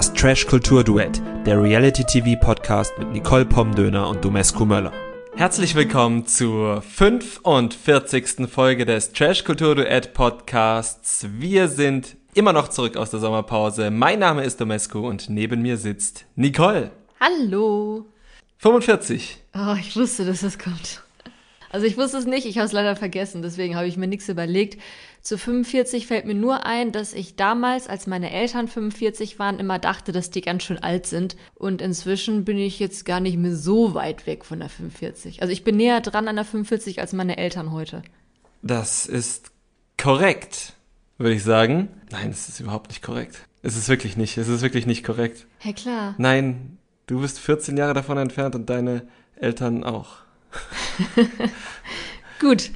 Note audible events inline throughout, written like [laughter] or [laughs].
Das Trash Kultur Duett, der Reality TV Podcast mit Nicole Pomdöner und Domescu Möller. Herzlich willkommen zur 45. Folge des Trash Kultur Duett Podcasts. Wir sind immer noch zurück aus der Sommerpause. Mein Name ist Domescu und neben mir sitzt Nicole. Hallo. 45. Oh, ich wusste, dass das kommt. Also ich wusste es nicht, ich habe es leider vergessen, deswegen habe ich mir nichts überlegt. Zu 45 fällt mir nur ein, dass ich damals, als meine Eltern 45 waren, immer dachte, dass die ganz schön alt sind. Und inzwischen bin ich jetzt gar nicht mehr so weit weg von der 45. Also ich bin näher dran an der 45 als meine Eltern heute. Das ist korrekt, würde ich sagen. Nein, es ist überhaupt nicht korrekt. Es ist wirklich nicht. Es ist wirklich nicht korrekt. Ja, klar. Nein, du bist 14 Jahre davon entfernt und deine Eltern auch. [laughs] Gut.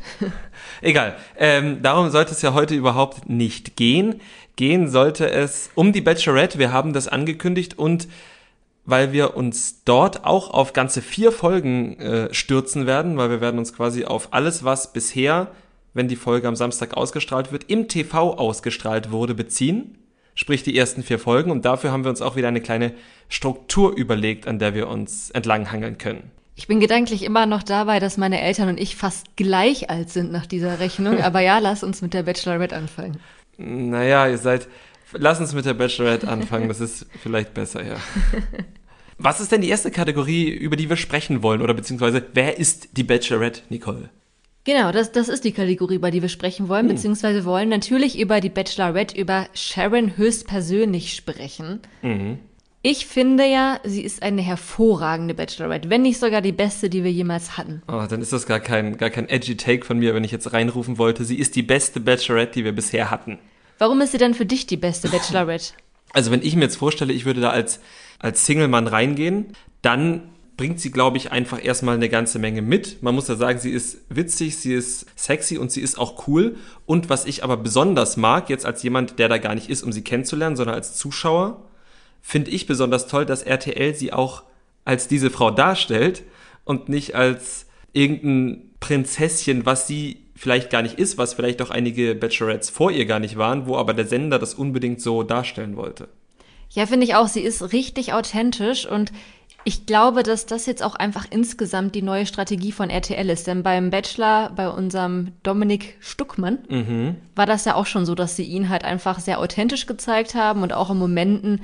Egal. Ähm, darum sollte es ja heute überhaupt nicht gehen. Gehen sollte es um die Bachelorette. Wir haben das angekündigt und weil wir uns dort auch auf ganze vier Folgen äh, stürzen werden, weil wir werden uns quasi auf alles, was bisher, wenn die Folge am Samstag ausgestrahlt wird, im TV ausgestrahlt wurde, beziehen. Sprich die ersten vier Folgen. Und dafür haben wir uns auch wieder eine kleine Struktur überlegt, an der wir uns entlanghangeln können. Ich bin gedanklich immer noch dabei, dass meine Eltern und ich fast gleich alt sind nach dieser Rechnung. Aber ja, lass uns mit der Bachelorette anfangen. Naja, ihr seid. Lass uns mit der Bachelorette anfangen, das ist vielleicht besser, ja. [laughs] Was ist denn die erste Kategorie, über die wir sprechen wollen? Oder beziehungsweise, wer ist die Bachelorette, Nicole? Genau, das, das ist die Kategorie, über die wir sprechen wollen, hm. beziehungsweise wollen natürlich über die Bachelorette, über Sharon höchstpersönlich sprechen. Mhm. Ich finde ja, sie ist eine hervorragende Bachelorette, wenn nicht sogar die beste, die wir jemals hatten. Oh, dann ist das gar kein, gar kein edgy Take von mir, wenn ich jetzt reinrufen wollte. Sie ist die beste Bachelorette, die wir bisher hatten. Warum ist sie denn für dich die beste Bachelorette? Also wenn ich mir jetzt vorstelle, ich würde da als, als Single-Mann reingehen, dann bringt sie, glaube ich, einfach erstmal eine ganze Menge mit. Man muss ja sagen, sie ist witzig, sie ist sexy und sie ist auch cool. Und was ich aber besonders mag, jetzt als jemand, der da gar nicht ist, um sie kennenzulernen, sondern als Zuschauer, finde ich besonders toll, dass RTL sie auch als diese Frau darstellt und nicht als irgendein Prinzesschen, was sie vielleicht gar nicht ist, was vielleicht auch einige Bachelorettes vor ihr gar nicht waren, wo aber der Sender das unbedingt so darstellen wollte. Ja, finde ich auch. Sie ist richtig authentisch und ich glaube, dass das jetzt auch einfach insgesamt die neue Strategie von RTL ist. Denn beim Bachelor, bei unserem Dominik Stuckmann, mhm. war das ja auch schon so, dass sie ihn halt einfach sehr authentisch gezeigt haben und auch in Momenten,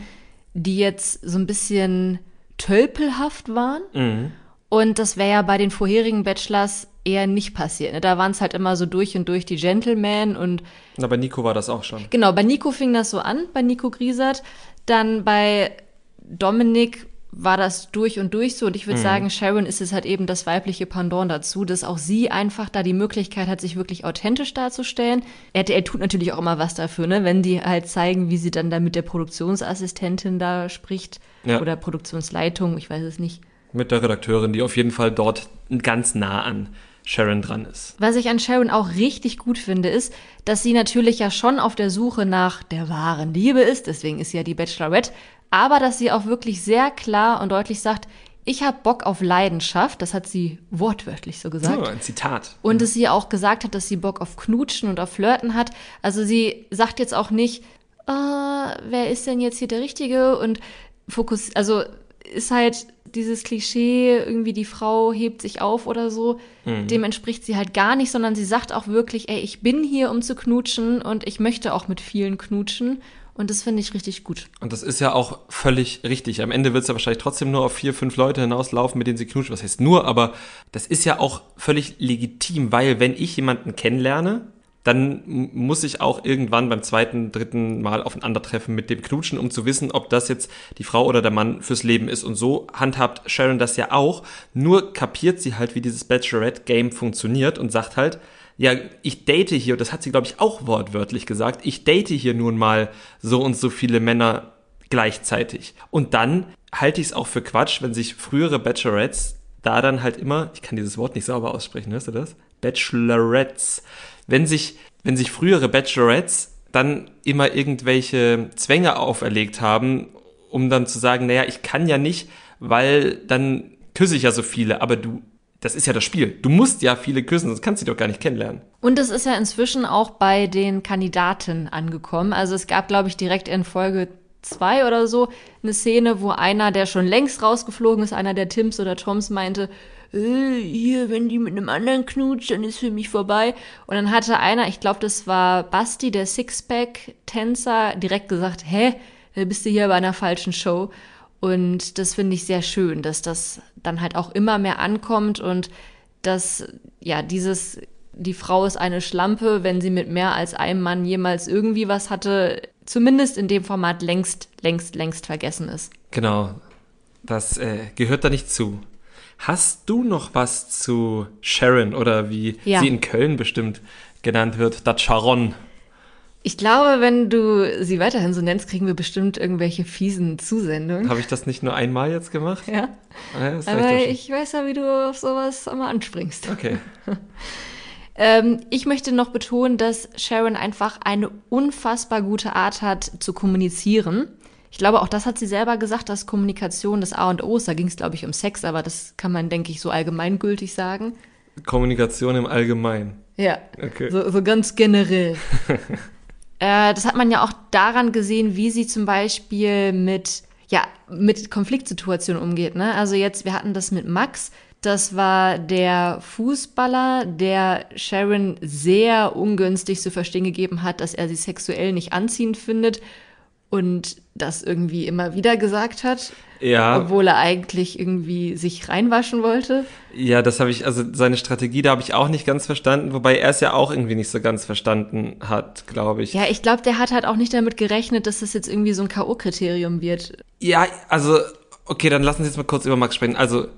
die jetzt so ein bisschen tölpelhaft waren. Mhm. Und das wäre ja bei den vorherigen Bachelors eher nicht passiert. Ne? Da waren es halt immer so durch und durch die Gentlemen und. Na, bei Nico war das auch schon. Genau, bei Nico fing das so an, bei Nico Griesert. Dann bei Dominik war das durch und durch so. Und ich würde mhm. sagen, Sharon ist es halt eben das weibliche Pendant dazu, dass auch sie einfach da die Möglichkeit hat, sich wirklich authentisch darzustellen. RTL tut natürlich auch immer was dafür, ne? wenn die halt zeigen, wie sie dann da mit der Produktionsassistentin da spricht ja. oder Produktionsleitung, ich weiß es nicht. Mit der Redakteurin, die auf jeden Fall dort ganz nah an Sharon dran ist. Was ich an Sharon auch richtig gut finde, ist, dass sie natürlich ja schon auf der Suche nach der wahren Liebe ist, deswegen ist sie ja die Bachelorette, aber dass sie auch wirklich sehr klar und deutlich sagt, ich habe Bock auf Leidenschaft, das hat sie wortwörtlich so gesagt. Oh, ein Zitat. Und dass sie auch gesagt hat, dass sie Bock auf Knutschen und auf Flirten hat. Also sie sagt jetzt auch nicht, äh, wer ist denn jetzt hier der Richtige? Und Fokus, also ist halt dieses Klischee, irgendwie die Frau hebt sich auf oder so, mhm. dem entspricht sie halt gar nicht, sondern sie sagt auch wirklich, ey, ich bin hier, um zu knutschen und ich möchte auch mit vielen knutschen und das finde ich richtig gut. Und das ist ja auch völlig richtig. Am Ende wird es ja wahrscheinlich trotzdem nur auf vier, fünf Leute hinauslaufen, mit denen sie knutschen. Was heißt nur, aber das ist ja auch völlig legitim, weil wenn ich jemanden kennenlerne, dann muss ich auch irgendwann beim zweiten, dritten Mal aufeinandertreffen mit dem Knutschen, um zu wissen, ob das jetzt die Frau oder der Mann fürs Leben ist. Und so handhabt Sharon das ja auch. Nur kapiert sie halt, wie dieses Bachelorette-Game funktioniert und sagt halt, ja, ich date hier, das hat sie, glaube ich, auch wortwörtlich gesagt, ich date hier nun mal so und so viele Männer gleichzeitig. Und dann halte ich es auch für Quatsch, wenn sich frühere Bachelorettes da dann halt immer, ich kann dieses Wort nicht sauber aussprechen, hörst du das? Bachelorettes. Wenn sich, wenn sich frühere Bachelorettes dann immer irgendwelche Zwänge auferlegt haben, um dann zu sagen, naja, ich kann ja nicht, weil dann küsse ich ja so viele, aber du das ist ja das Spiel. Du musst ja viele küssen, sonst kannst du sie doch gar nicht kennenlernen. Und es ist ja inzwischen auch bei den Kandidaten angekommen. Also es gab, glaube ich, direkt in Folge 2 oder so eine Szene, wo einer, der schon längst rausgeflogen ist, einer der Tims oder Toms meinte, äh, hier, wenn die mit einem anderen knutscht, dann ist für mich vorbei. Und dann hatte einer, ich glaube, das war Basti, der Sixpack-Tänzer, direkt gesagt, hä, bist du hier bei einer falschen Show. Und das finde ich sehr schön, dass das dann halt auch immer mehr ankommt und dass, ja, dieses, die Frau ist eine Schlampe, wenn sie mit mehr als einem Mann jemals irgendwie was hatte, zumindest in dem Format längst, längst, längst vergessen ist. Genau. Das äh, gehört da nicht zu. Hast du noch was zu Sharon oder wie ja. sie in Köln bestimmt genannt wird, das Sharon? Ich glaube, wenn du sie weiterhin so nennst, kriegen wir bestimmt irgendwelche fiesen Zusendungen. Habe ich das nicht nur einmal jetzt gemacht? Ja. ja Aber ich weiß ja, wie du auf sowas immer anspringst. Okay. [laughs] ähm, ich möchte noch betonen, dass Sharon einfach eine unfassbar gute Art hat zu kommunizieren. Ich glaube, auch das hat sie selber gesagt, dass Kommunikation das A und O ist. Da ging es, glaube ich, um Sex, aber das kann man, denke ich, so allgemeingültig sagen. Kommunikation im Allgemeinen. Ja, okay. so, so ganz generell. [laughs] äh, das hat man ja auch daran gesehen, wie sie zum Beispiel mit, ja, mit Konfliktsituationen umgeht. Ne? Also jetzt, wir hatten das mit Max. Das war der Fußballer, der Sharon sehr ungünstig zu verstehen gegeben hat, dass er sie sexuell nicht anziehend findet und das irgendwie immer wieder gesagt hat. Ja. Obwohl er eigentlich irgendwie sich reinwaschen wollte. Ja, das habe ich, also seine Strategie, da habe ich auch nicht ganz verstanden, wobei er es ja auch irgendwie nicht so ganz verstanden hat, glaube ich. Ja, ich glaube, der hat halt auch nicht damit gerechnet, dass das jetzt irgendwie so ein K.O.-Kriterium wird. Ja, also, okay, dann lassen Sie jetzt mal kurz über Max sprechen. Also,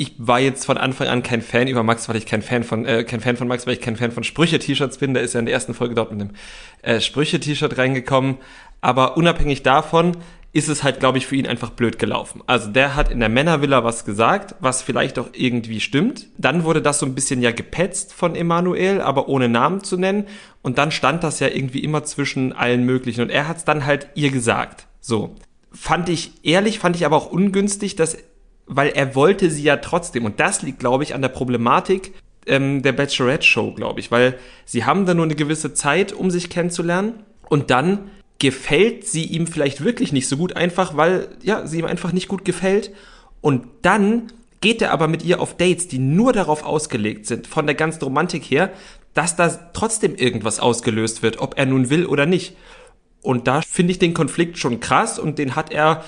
ich war jetzt von Anfang an kein Fan über Max, weil ich kein Fan von, äh, kein Fan von Max, weil ich kein Fan von Sprüche-T-Shirts bin. Der ist ja in der ersten Folge dort mit einem äh, Sprüche-T-Shirt reingekommen. Aber unabhängig davon ist es halt, glaube ich, für ihn einfach blöd gelaufen. Also der hat in der Männervilla was gesagt, was vielleicht auch irgendwie stimmt. Dann wurde das so ein bisschen ja gepetzt von Emanuel, aber ohne Namen zu nennen. Und dann stand das ja irgendwie immer zwischen allen möglichen. Und er hat es dann halt ihr gesagt. So. Fand ich ehrlich, fand ich aber auch ungünstig, dass, weil er wollte sie ja trotzdem. Und das liegt, glaube ich, an der Problematik ähm, der Bachelorette-Show, glaube ich. Weil sie haben da nur eine gewisse Zeit, um sich kennenzulernen. Und dann gefällt sie ihm vielleicht wirklich nicht so gut, einfach weil, ja, sie ihm einfach nicht gut gefällt. Und dann geht er aber mit ihr auf Dates, die nur darauf ausgelegt sind, von der ganzen Romantik her, dass da trotzdem irgendwas ausgelöst wird, ob er nun will oder nicht. Und da finde ich den Konflikt schon krass und den hat er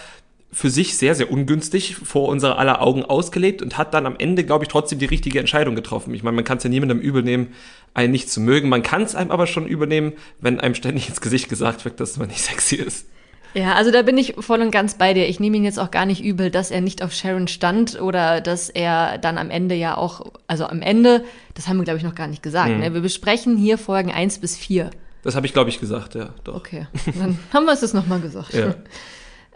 für sich sehr, sehr ungünstig vor unserer aller Augen ausgelebt und hat dann am Ende, glaube ich, trotzdem die richtige Entscheidung getroffen. Ich meine, man kann es ja niemandem übel nehmen, einen nicht zu mögen. Man kann es einem aber schon übernehmen, wenn einem ständig ins Gesicht gesagt wird, dass man nicht sexy ist. Ja, also da bin ich voll und ganz bei dir. Ich nehme ihn jetzt auch gar nicht übel, dass er nicht auf Sharon stand oder dass er dann am Ende ja auch, also am Ende, das haben wir glaube ich noch gar nicht gesagt. Mhm. Ne? Wir besprechen hier Folgen eins bis vier. Das habe ich glaube ich gesagt, ja, doch. Okay, dann haben wir es jetzt nochmal gesagt. [laughs] Ja.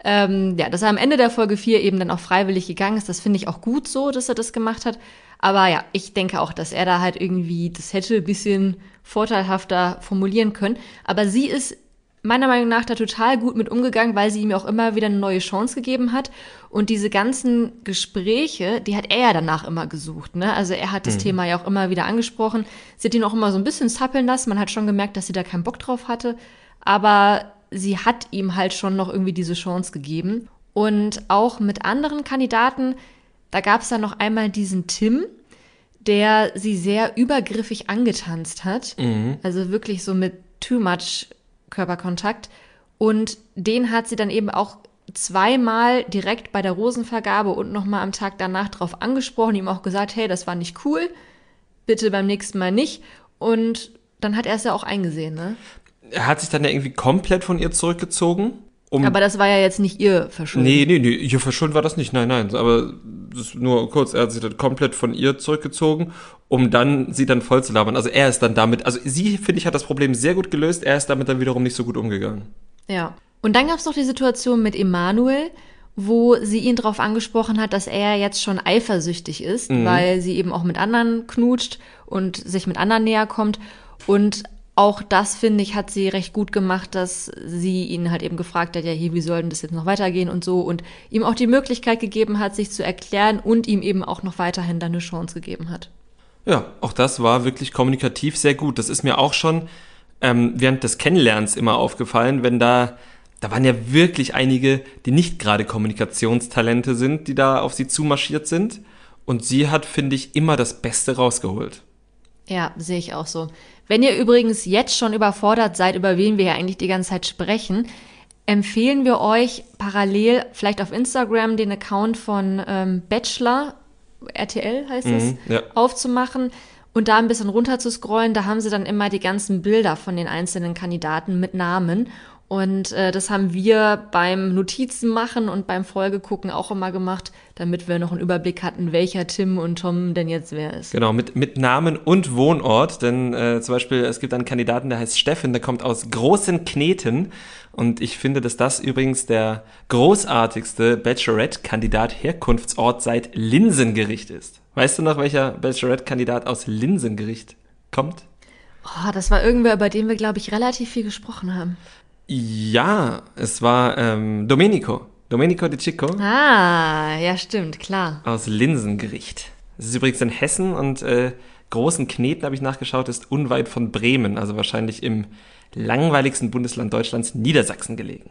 Ähm, ja, dass er am Ende der Folge 4 eben dann auch freiwillig gegangen ist, das finde ich auch gut so, dass er das gemacht hat. Aber ja, ich denke auch, dass er da halt irgendwie das hätte ein bisschen vorteilhafter formulieren können. Aber sie ist meiner Meinung nach da total gut mit umgegangen, weil sie ihm auch immer wieder eine neue Chance gegeben hat. Und diese ganzen Gespräche, die hat er ja danach immer gesucht. Ne? Also er hat das mhm. Thema ja auch immer wieder angesprochen. Sie hat ihn auch immer so ein bisschen zappeln lassen. Man hat schon gemerkt, dass sie da keinen Bock drauf hatte. Aber sie hat ihm halt schon noch irgendwie diese Chance gegeben. Und auch mit anderen Kandidaten, da gab es dann noch einmal diesen Tim, der sie sehr übergriffig angetanzt hat. Mhm. Also wirklich so mit too much Körperkontakt. Und den hat sie dann eben auch zweimal direkt bei der Rosenvergabe und nochmal am Tag danach drauf angesprochen, ihm auch gesagt, hey, das war nicht cool, bitte beim nächsten Mal nicht. Und dann hat er es ja auch eingesehen, ne? er hat sich dann ja irgendwie komplett von ihr zurückgezogen. Um aber das war ja jetzt nicht ihr Verschulden. Nee, nee, nee, ihr Verschulden war das nicht. Nein, nein. Aber das nur kurz, er hat sich dann komplett von ihr zurückgezogen, um dann sie dann voll zu labern. Also er ist dann damit, also sie, finde ich, hat das Problem sehr gut gelöst, er ist damit dann wiederum nicht so gut umgegangen. Ja. Und dann gab es noch die Situation mit Emanuel, wo sie ihn darauf angesprochen hat, dass er jetzt schon eifersüchtig ist, mhm. weil sie eben auch mit anderen knutscht und sich mit anderen näher kommt. Und auch das, finde ich, hat sie recht gut gemacht, dass sie ihn halt eben gefragt hat, ja, hier, wie soll denn das jetzt noch weitergehen und so und ihm auch die Möglichkeit gegeben hat, sich zu erklären und ihm eben auch noch weiterhin dann eine Chance gegeben hat. Ja, auch das war wirklich kommunikativ sehr gut. Das ist mir auch schon ähm, während des Kennenlernens immer aufgefallen, wenn da da waren ja wirklich einige, die nicht gerade Kommunikationstalente sind, die da auf sie zumarschiert sind. Und sie hat, finde ich, immer das Beste rausgeholt. Ja, sehe ich auch so. Wenn ihr übrigens jetzt schon überfordert seid, über wen wir ja eigentlich die ganze Zeit sprechen, empfehlen wir euch parallel vielleicht auf Instagram den Account von ähm, Bachelor, RTL heißt es, Mhm, ja. aufzumachen und da ein bisschen runter zu scrollen. Da haben sie dann immer die ganzen Bilder von den einzelnen Kandidaten mit Namen. Und äh, das haben wir beim Notizen machen und beim Folgegucken auch immer gemacht, damit wir noch einen Überblick hatten, welcher Tim und Tom denn jetzt wer ist. Genau, mit, mit Namen und Wohnort. Denn äh, zum Beispiel, es gibt einen Kandidaten, der heißt Steffen, der kommt aus Großen Kneten. Und ich finde, dass das übrigens der großartigste Bachelorette-Kandidat Herkunftsort seit Linsengericht ist. Weißt du noch, welcher Bachelorette-Kandidat aus Linsengericht kommt? Oh, das war irgendwer, über den wir, glaube ich, relativ viel gesprochen haben. Ja, es war ähm, Domenico. Domenico de Chico Ah, ja, stimmt, klar. aus Linsengericht. Das ist übrigens in Hessen und äh, Großen Kneten, habe ich nachgeschaut, ist unweit von Bremen, also wahrscheinlich im langweiligsten Bundesland Deutschlands, Niedersachsen gelegen.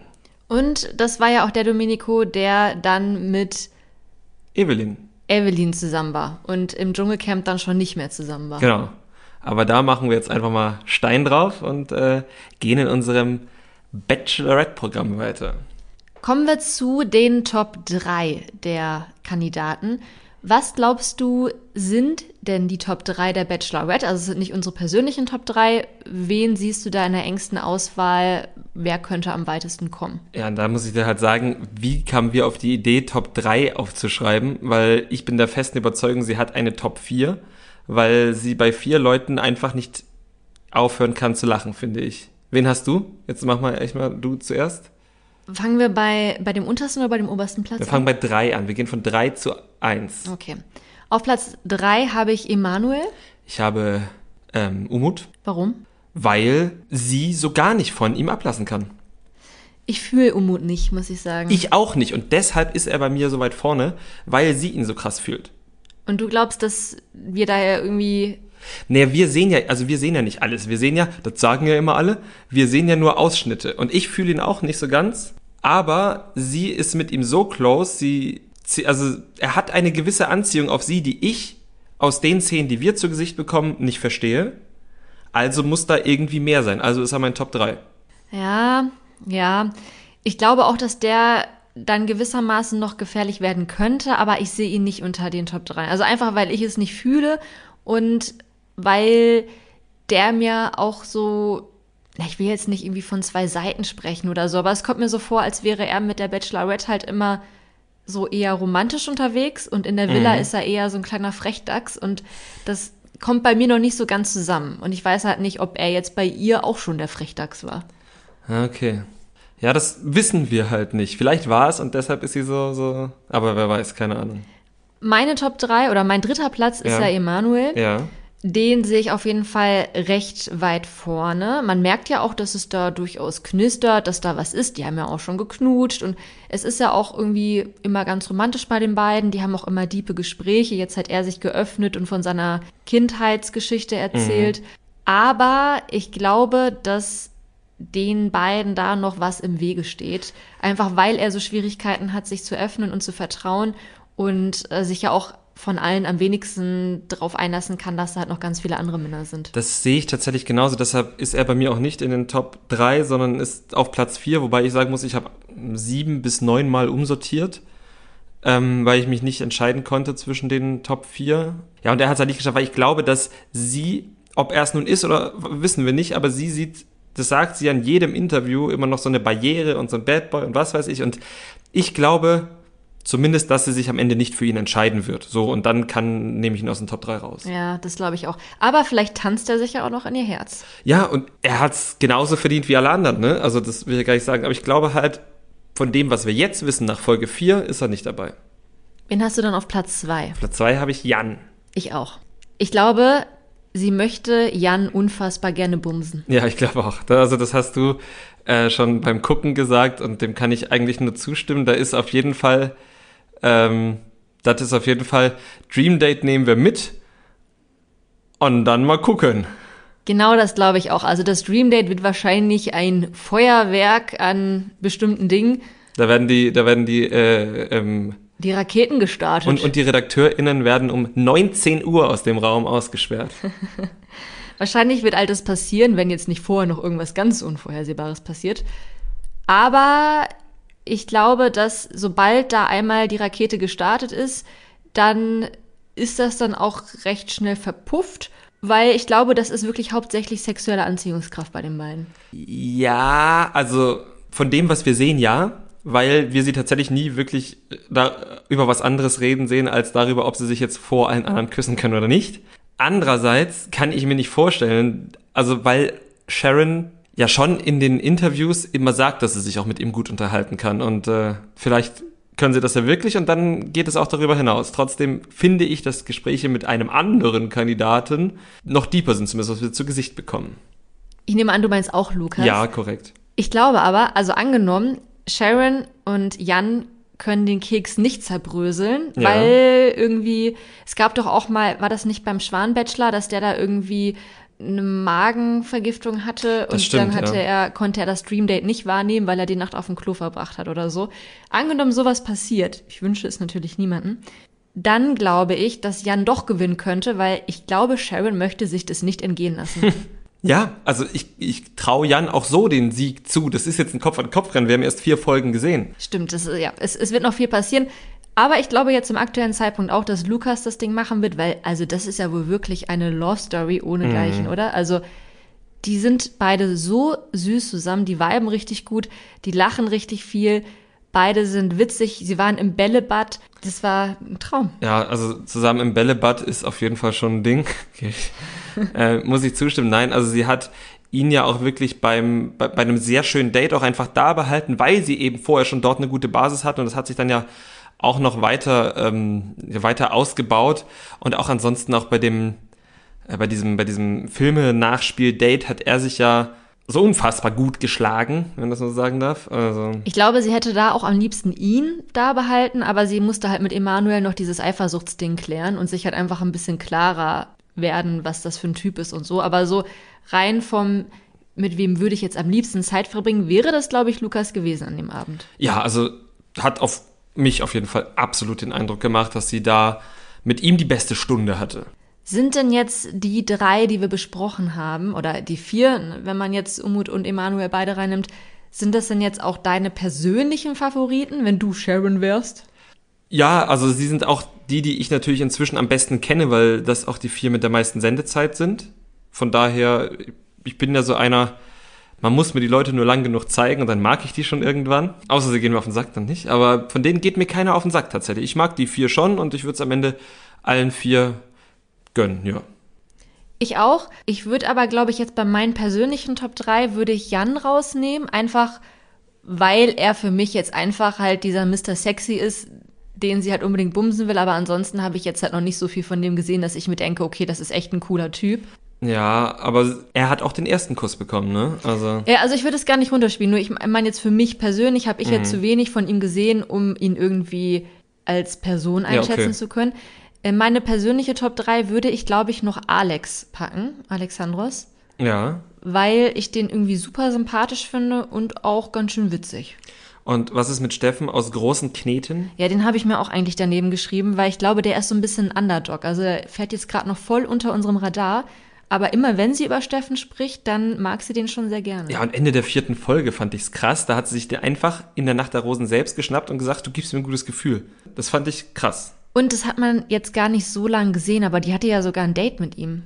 Und das war ja auch der Domenico, der dann mit Evelyn, Evelyn zusammen war und im Dschungelcamp dann schon nicht mehr zusammen war. genau. Aber da machen wir jetzt einfach mal Stein drauf und äh, gehen in unserem Bachelorette-Programm weiter. Kommen wir zu den Top 3 der Kandidaten. Was glaubst du, sind denn die Top 3 der Bachelorette? Also es sind nicht unsere persönlichen Top 3. Wen siehst du da in der engsten Auswahl? Wer könnte am weitesten kommen? Ja, und da muss ich dir halt sagen, wie kamen wir auf die Idee, Top 3 aufzuschreiben? Weil ich bin der festen Überzeugung, sie hat eine Top 4, weil sie bei vier Leuten einfach nicht aufhören kann zu lachen, finde ich. Wen hast du? Jetzt mach mal echt mal du zuerst. Fangen wir bei, bei dem untersten oder bei dem obersten Platz Wir fangen bei 3 an. Wir gehen von 3 zu 1. Okay. Auf Platz 3 habe ich Emanuel. Ich habe ähm, Umut, Warum? weil sie so gar nicht von ihm ablassen kann. Ich fühle Umut nicht, muss ich sagen. Ich auch nicht. Und deshalb ist er bei mir so weit vorne, weil sie ihn so krass fühlt. Und du glaubst, dass wir daher irgendwie. Naja, wir sehen ja, also wir sehen ja nicht alles. Wir sehen ja, das sagen ja immer alle, wir sehen ja nur Ausschnitte. Und ich fühle ihn auch nicht so ganz, aber sie ist mit ihm so close, sie, sie, also er hat eine gewisse Anziehung auf sie, die ich aus den Szenen, die wir zu Gesicht bekommen, nicht verstehe. Also muss da irgendwie mehr sein. Also ist er mein Top 3. Ja, ja. Ich glaube auch, dass der dann gewissermaßen noch gefährlich werden könnte, aber ich sehe ihn nicht unter den Top 3. Also einfach, weil ich es nicht fühle und weil der mir auch so, ich will jetzt nicht irgendwie von zwei Seiten sprechen oder so, aber es kommt mir so vor, als wäre er mit der Bachelorette halt immer so eher romantisch unterwegs und in der Villa ist er eher so ein kleiner Frechdachs und das kommt bei mir noch nicht so ganz zusammen. Und ich weiß halt nicht, ob er jetzt bei ihr auch schon der Frechdachs war. Okay. Ja, das wissen wir halt nicht. Vielleicht war es und deshalb ist sie so, so, aber wer weiß, keine Ahnung. Meine Top 3 oder mein dritter Platz ist Ja. ja Emanuel. Ja. Den sehe ich auf jeden Fall recht weit vorne. Man merkt ja auch, dass es da durchaus knistert, dass da was ist. Die haben ja auch schon geknutscht und es ist ja auch irgendwie immer ganz romantisch bei den beiden. Die haben auch immer diepe Gespräche. Jetzt hat er sich geöffnet und von seiner Kindheitsgeschichte erzählt. Aber ich glaube, dass den beiden da noch was im Wege steht. Einfach weil er so Schwierigkeiten hat, sich zu öffnen und zu vertrauen und äh, sich ja auch von allen am wenigsten darauf einlassen kann, dass da halt noch ganz viele andere Männer sind. Das sehe ich tatsächlich genauso. Deshalb ist er bei mir auch nicht in den Top 3, sondern ist auf Platz 4, wobei ich sagen muss, ich habe sieben bis neun Mal umsortiert, ähm, weil ich mich nicht entscheiden konnte zwischen den Top 4. Ja, und er hat es halt nicht geschafft, weil ich glaube, dass sie, ob er es nun ist oder wissen wir nicht, aber sie sieht, das sagt sie an jedem Interview, immer noch so eine Barriere und so ein Bad Boy und was weiß ich. Und ich glaube zumindest, dass sie sich am Ende nicht für ihn entscheiden wird. So, und dann kann, nehme ich ihn aus den Top 3 raus. Ja, das glaube ich auch. Aber vielleicht tanzt er sich ja auch noch in ihr Herz. Ja, und er hat's genauso verdient wie alle anderen, ne? Also das will ich gar nicht sagen. Aber ich glaube halt, von dem, was wir jetzt wissen, nach Folge 4, ist er nicht dabei. Wen hast du dann auf Platz zwei? Auf Platz 2 habe ich Jan. Ich auch. Ich glaube, sie möchte Jan unfassbar gerne bumsen. Ja, ich glaube auch. Also das hast du äh, schon beim Gucken gesagt und dem kann ich eigentlich nur zustimmen. Da ist auf jeden Fall, ähm, das ist auf jeden Fall, Dream Date nehmen wir mit und dann mal gucken. Genau das glaube ich auch. Also das Dream Date wird wahrscheinlich ein Feuerwerk an bestimmten Dingen. Da werden die, da werden die, äh, ähm, Die Raketen gestartet. und, und die RedakteurInnen werden um 19 Uhr aus dem Raum ausgesperrt. [laughs] Wahrscheinlich wird all das passieren, wenn jetzt nicht vorher noch irgendwas ganz Unvorhersehbares passiert. Aber ich glaube, dass sobald da einmal die Rakete gestartet ist, dann ist das dann auch recht schnell verpufft, weil ich glaube, das ist wirklich hauptsächlich sexuelle Anziehungskraft bei den beiden. Ja, also von dem, was wir sehen, ja, weil wir sie tatsächlich nie wirklich da über was anderes reden sehen, als darüber, ob sie sich jetzt vor allen anderen küssen können oder nicht. Andererseits kann ich mir nicht vorstellen, also weil Sharon ja schon in den Interviews immer sagt, dass sie sich auch mit ihm gut unterhalten kann und äh, vielleicht können sie das ja wirklich und dann geht es auch darüber hinaus. Trotzdem finde ich, dass Gespräche mit einem anderen Kandidaten noch deeper sind, zumindest was wir zu Gesicht bekommen. Ich nehme an, du meinst auch Lukas. Ja, korrekt. Ich glaube aber, also angenommen, Sharon und Jan können den Keks nicht zerbröseln, Ja. weil irgendwie, es gab doch auch mal, war das nicht beim Schwan-Bachelor, dass der da irgendwie eine Magenvergiftung hatte und stimmt, dann hatte ja. er, konnte er das Dream Date nicht wahrnehmen, weil er die Nacht auf dem Klo verbracht hat oder so. Angenommen, sowas passiert, ich wünsche es natürlich niemanden, dann glaube ich, dass Jan doch gewinnen könnte, weil ich glaube, Sharon möchte sich das nicht entgehen lassen. [laughs] Ja, also ich, ich traue Jan auch so den Sieg zu. Das ist jetzt ein Kopf-an-Kopf-Rennen. Wir haben erst vier Folgen gesehen. Stimmt, das, ist- ja, es, es wird noch viel passieren. Aber ich glaube jetzt zum aktuellen Zeitpunkt auch, dass Lukas das Ding machen wird, weil, also das ist ja wohl wirklich eine Love Story ohne Gleichen, oder? Also die sind beide so süß zusammen, die viben richtig gut, die lachen richtig viel, beide sind witzig, sie waren im Bällebad, das war ein Traum. Ja, also zusammen im Bällebad ist auf jeden Fall schon ein Ding. [laughs] Okay. äh, muss ich zustimmen. Nein, also sie hat ihn ja auch wirklich beim, bei, bei einem sehr schönen Date auch einfach da behalten, weil sie eben vorher schon dort eine gute Basis hat und das hat sich dann ja auch noch weiter, ähm, weiter ausgebaut und auch ansonsten auch bei dem, äh, bei diesem, bei diesem Filme-Nachspiel-Date hat er sich ja so unfassbar gut geschlagen, wenn das so sagen darf. Also, Ich glaube, sie hätte da auch am liebsten ihn da behalten, aber sie musste halt mit Emanuel noch dieses Eifersuchtsding klären und sich halt einfach ein bisschen klarer werden, was das für ein Typ ist und so. Aber so rein vom, mit wem würde ich jetzt am liebsten Zeit verbringen, wäre das, glaube ich, Lukas gewesen an dem Abend. Ja, also hat auf mich auf jeden Fall absolut den Eindruck gemacht, dass sie da mit ihm die beste Stunde hatte. Sind denn jetzt die drei, die wir besprochen haben, oder die vier, wenn man jetzt Umut und Emanuel beide reinnimmt, sind das denn jetzt auch deine persönlichen Favoriten, wenn du Sharon wärst? Ja, also sie sind auch die, die ich natürlich inzwischen am besten kenne, weil das auch die vier mit der meisten Sendezeit sind. Von daher, ich bin ja so einer, man muss mir die Leute nur lang genug zeigen und dann mag ich die schon irgendwann. Außer sie gehen mir auf den Sack dann nicht. Aber von denen geht mir keiner auf den Sack tatsächlich. Ich mag die vier schon und ich würde es am Ende allen vier gönnen, ja. Ich auch. Ich würde aber, glaube ich, jetzt bei meinen persönlichen Top 3 würde ich Jan rausnehmen, einfach weil er für mich jetzt einfach halt dieser Mr. Sexy ist, den sie halt unbedingt bumsen will, aber ansonsten habe ich jetzt halt noch nicht so viel von dem gesehen, dass ich mir denke, okay, das ist echt ein cooler Typ. Ja, aber er hat auch den ersten Kuss bekommen, ne? Also. Ja, also ich würde es gar nicht runterspielen, nur ich meine jetzt für mich persönlich habe ich Mhm. jetzt zu wenig von ihm gesehen, um ihn irgendwie als Person Ja, einschätzen okay. zu können. Äh, Meine persönliche Top 3 würde ich, glaube ich, noch Alex packen, Alexandros. Ja. weil ich den irgendwie super sympathisch finde und auch ganz schön witzig. Und was ist mit Steffen aus großen Kneten? Ja, den habe ich mir auch eigentlich daneben geschrieben, weil ich glaube, der ist so ein bisschen ein Underdog. Also er fährt jetzt gerade noch voll unter unserem Radar. Aber immer wenn sie über Steffen spricht, dann mag sie den schon sehr gerne. Ja, und Ende der vierten Folge fand ich's krass. Da hat sie sich einfach in der Nacht der Rosen selbst geschnappt und gesagt, du gibst mir ein gutes Gefühl. Das fand ich krass. Und das hat man jetzt gar nicht so lange gesehen, aber die hatte ja sogar ein Date mit ihm.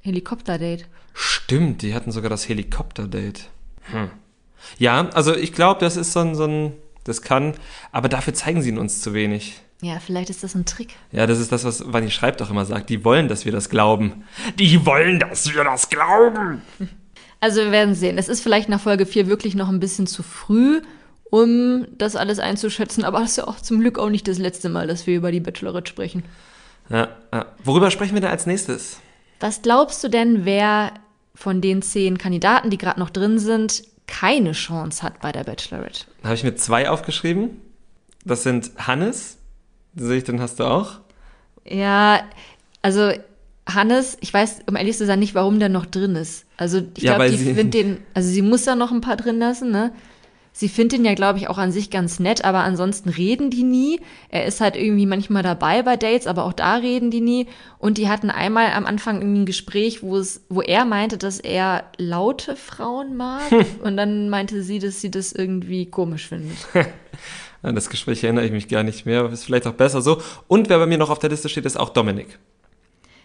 Helikopterdate. Stimmt, die hatten sogar das Helikopter-Date. Hm. Ja, also ich glaube, das ist so ein, so ein, das kann, aber dafür zeigen sie ihn uns zu wenig. Ja, vielleicht ist das ein Trick. Ja, das ist das, was Vanni Schreibt auch immer sagt. Die wollen, dass wir das glauben. Die wollen, dass wir das glauben. [laughs] Also wir werden sehen. Es ist vielleicht nach Folge 4 wirklich noch ein bisschen zu früh, um das alles einzuschätzen, aber das ist ja auch zum Glück auch nicht das letzte Mal, dass wir über die Bachelorette sprechen. Ja, ja. Worüber sprechen wir denn als nächstes? Was glaubst du denn, wer von den zehn Kandidaten, die gerade noch drin sind, keine Chance hat bei der Bachelorette? Da habe ich mir zwei aufgeschrieben. Das sind Hannes. Sehe ich, den hast du auch. Ja, also Hannes, ich weiß, um ehrlich zu sein, nicht, warum der noch drin ist. Also ich Ja, glaube, die sie- findet den, also sie muss da noch ein paar drin lassen, ne? Sie findet ihn ja, glaube ich, auch an sich ganz nett, aber ansonsten reden die nie. Er ist halt irgendwie manchmal dabei bei Dates, aber auch da reden die nie. Und die hatten einmal am Anfang irgendwie ein Gespräch, wo es, wo er meinte, dass er laute Frauen mag. [laughs] Und dann meinte sie, dass sie das irgendwie komisch findet. [laughs] An das Gespräch erinnere ich mich gar nicht mehr, aber ist vielleicht auch besser so. Und wer bei mir noch auf der Liste steht, ist auch Dominik.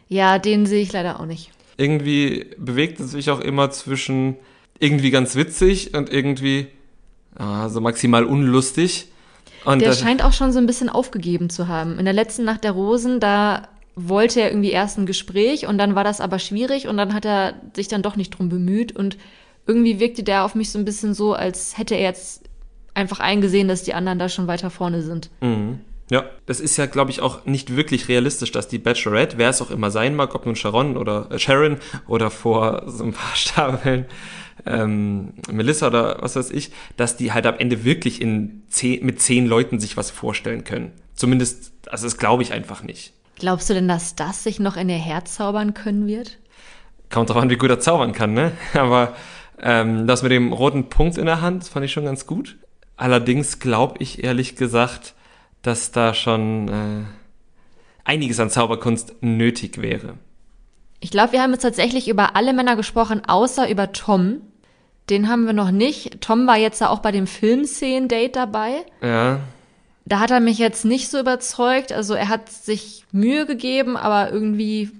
Ja, den sehe ich leider auch nicht. Irgendwie bewegt es sich auch immer zwischen irgendwie ganz witzig und irgendwie ah, so maximal unlustig. Und Der scheint auch schon so ein bisschen aufgegeben zu haben. In der letzten Nacht der Rosen, da wollte er irgendwie erst ein Gespräch und dann war das aber schwierig und dann hat er sich dann doch nicht drum bemüht und irgendwie wirkte der auf mich so ein bisschen so, als hätte er jetzt einfach eingesehen, dass die anderen da schon weiter vorne sind. Mhm. Ja, das ist ja, glaube ich, auch nicht wirklich realistisch, dass die Bachelorette, wer es auch immer sein mag, ob nun Sharon oder äh, Sharon oder vor so ein paar [laughs] Stapeln ähm, Melissa oder was weiß ich, dass die halt am Ende wirklich in zehn, mit zehn Leuten sich was vorstellen können. Zumindest, also das glaube ich einfach nicht. Glaubst du denn, dass das sich noch in ihr Herz zaubern können wird? Kommt drauf an, wie gut er zaubern kann, ne? [laughs] Aber ähm, das mit dem roten Punkt in der Hand, fand ich schon ganz gut. Allerdings glaube ich ehrlich gesagt, dass da schon äh, einiges an Zauberkunst nötig wäre. Ich glaube, wir haben jetzt tatsächlich über alle Männer gesprochen, außer über Tom. Den haben wir noch nicht. Tom war jetzt ja auch bei dem Filmszenen-Date dabei. Ja, Da hat er mich jetzt nicht so überzeugt. Also er hat sich Mühe gegeben, aber irgendwie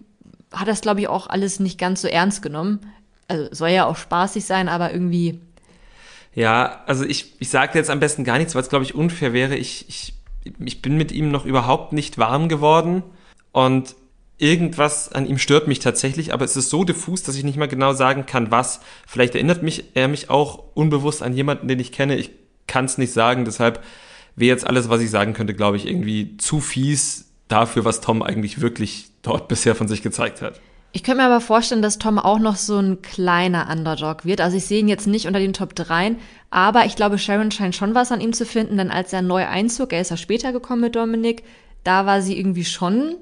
hat das, glaube ich, auch alles nicht ganz so ernst genommen. Also soll ja auch spaßig sein, aber irgendwie. Ja, also ich, ich sage jetzt am besten gar nichts, weil es, glaube ich, unfair wäre. Ich, ich, ich bin mit ihm noch überhaupt nicht warm geworden und irgendwas an ihm stört mich tatsächlich, aber es ist so diffus, dass ich nicht mal genau sagen kann, was. Vielleicht erinnert mich er mich auch unbewusst an jemanden, den ich kenne. Ich kann es nicht sagen, deshalb wäre jetzt alles, was ich sagen könnte, glaube ich, irgendwie zu fies dafür, was Tom eigentlich wirklich dort bisher von sich gezeigt hat. Ich könnte mir aber vorstellen, dass Tom auch noch so ein kleiner Underdog wird. Also ich sehe ihn jetzt nicht unter den Top 3, aber ich glaube, Sharon scheint schon was an ihm zu finden, denn als er neu einzog, er ist ja später gekommen mit Dominik, da war sie irgendwie schon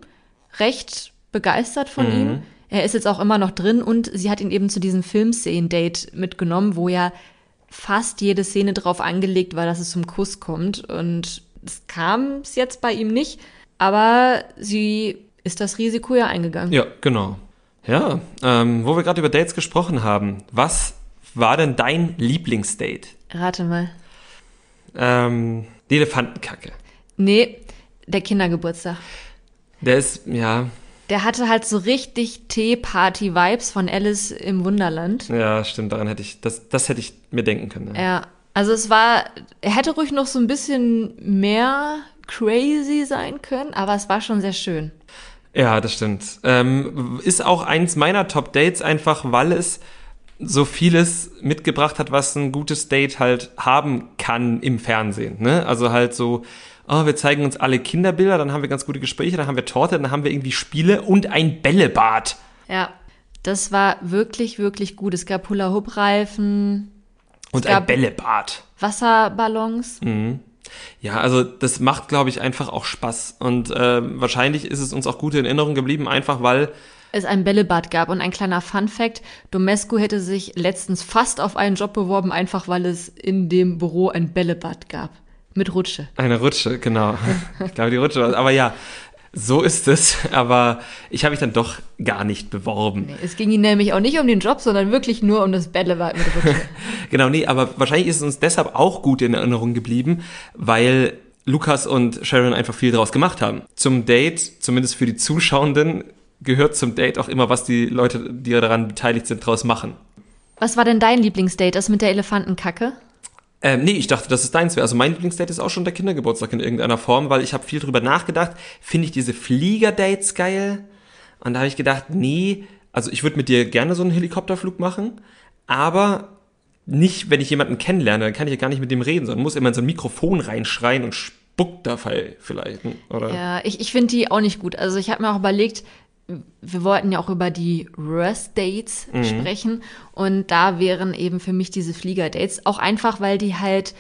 recht begeistert von ihm. Er ist jetzt auch immer noch drin und sie hat ihn eben zu diesem Filmszenen-Date mitgenommen, wo ja fast jede Szene drauf angelegt war, dass es zum Kuss kommt. Und es kam es jetzt bei ihm nicht, aber sie ist das Risiko ja eingegangen. Ja, genau. Ja, ähm, wo wir gerade über Dates gesprochen haben, was war denn dein Lieblingsdate? Rate mal. Ähm, die Elefantenkacke. Nee, der Kindergeburtstag. Der ist, ja, Der hatte halt so richtig Tee-Party-Vibes von Alice im Wunderland. ja, stimmt, daran hätte ich, das, das hätte ich mir denken können. Ja. Ja, also es war, er hätte ruhig noch so ein bisschen mehr crazy sein können, aber es war schon sehr schön. Ja, das stimmt. Ähm, ist auch eins meiner Top-Dates, einfach weil es so vieles mitgebracht hat, was ein gutes Date halt haben kann im Fernsehen. Ne? Also halt so, oh, wir zeigen uns alle Kinderbilder, dann haben wir ganz gute Gespräche, dann haben wir Torte, dann haben wir irgendwie Spiele und ein Bällebad. Ja, das war wirklich, wirklich gut. Es gab Hula-Hoop-Reifen, Und ein Bällebad. Wasserballons. Ja, also das macht, glaube ich, einfach auch Spaß. Und äh, wahrscheinlich ist es uns auch gut in Erinnerung geblieben, einfach weil es ein Bällebad gab. Und ein kleiner Fun-Fact, Domescu hätte sich letztens fast auf einen Job beworben, einfach weil es in dem Büro ein Bällebad gab. Mit Rutsche. Eine Rutsche, genau. [laughs] Ich glaube, die Rutsche war. Aber ja, so ist es. Aber ich habe mich dann doch gar nicht beworben. Es ging ihm nämlich auch nicht um den Job, sondern wirklich nur um das Bällebad mit Rutsche. Genau, nee, aber wahrscheinlich ist es uns deshalb auch gut in Erinnerung geblieben, weil Lukas und Sharon einfach viel draus gemacht haben. Zum Date, zumindest für die Zuschauenden, gehört zum Date auch immer, was die Leute, die daran beteiligt sind, draus machen. Was war denn dein Lieblingsdate? Das mit der Elefantenkacke? Ähm, nee, ich dachte, dass es deins wäre. Also mein Lieblingsdate ist auch schon der Kindergeburtstag in irgendeiner Form, weil ich habe viel drüber nachgedacht. Finde ich diese Fliegerdates geil? Und da habe ich gedacht, nee, also ich würde mit dir gerne so einen Helikopterflug machen, aber nicht, wenn ich jemanden kennenlerne, dann kann ich ja gar nicht mit dem reden, sondern muss immer in so ein Mikrofon reinschreien und spuckt dabei vielleicht, oder? Ja, ich, ich finde die auch nicht gut. Also ich habe mir auch überlegt, wir wollten ja auch über die Worst Dates sprechen und da wären eben für mich diese Fliegerdates auch einfach, weil die halt,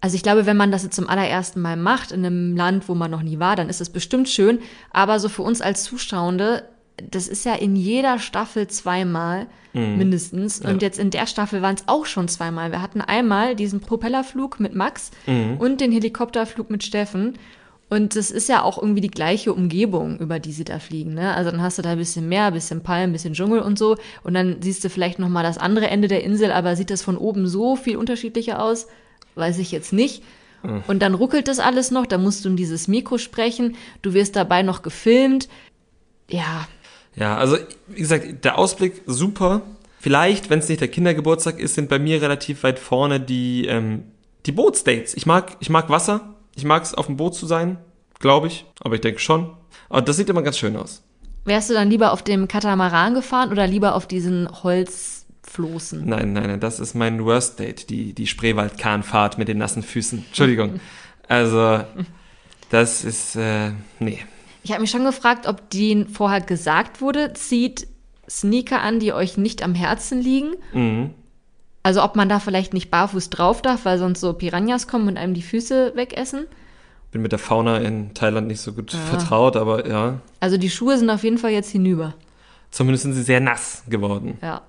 also ich glaube, wenn man das jetzt zum allerersten Mal macht in einem Land, wo man noch nie war, dann ist es bestimmt schön, aber so für uns als Zuschauende das ist ja in jeder Staffel zweimal mindestens. Und jetzt in der Staffel waren es auch schon zweimal. Wir hatten einmal diesen Propellerflug mit Max und den Helikopterflug mit Steffen. Und das ist ja auch irgendwie die gleiche Umgebung, über die sie da fliegen. Ne? Also dann hast du da ein bisschen Meer, ein bisschen Palmen, ein bisschen Dschungel und so. Und dann siehst du vielleicht noch mal das andere Ende der Insel, aber sieht das von oben so viel unterschiedlicher aus? Weiß ich jetzt nicht. Und dann ruckelt das alles noch, da musst du in dieses Mikro sprechen, du wirst dabei noch gefilmt. Ja, Ja, also wie gesagt, der Ausblick super. Vielleicht, wenn es nicht der Kindergeburtstag ist, sind bei mir relativ weit vorne die, ähm, die Bootsdates. Ich mag, ich mag Wasser. Ich mag es, auf dem Boot zu sein, glaube ich. Aber ich denke schon. Aber das sieht immer ganz schön aus. wärst du dann lieber auf dem Katamaran gefahren oder lieber auf diesen Holzfloßen? Nein, nein, nein, das ist mein Worst Date, die, die Spreewaldkahnfahrt mit den nassen Füßen. Entschuldigung. [laughs] Also, das ist, äh, nee. Ich habe mich schon gefragt, ob denen vorher gesagt wurde, zieht Sneaker an, die euch nicht am Herzen liegen. Mhm. Also ob man da vielleicht nicht barfuß drauf darf, weil sonst so Piranhas kommen und einem die Füße wegessen. Bin mit der Fauna in Thailand nicht so gut vertraut, aber ja. Also die Schuhe sind auf jeden Fall jetzt hinüber. Zumindest sind sie sehr nass geworden. Ja.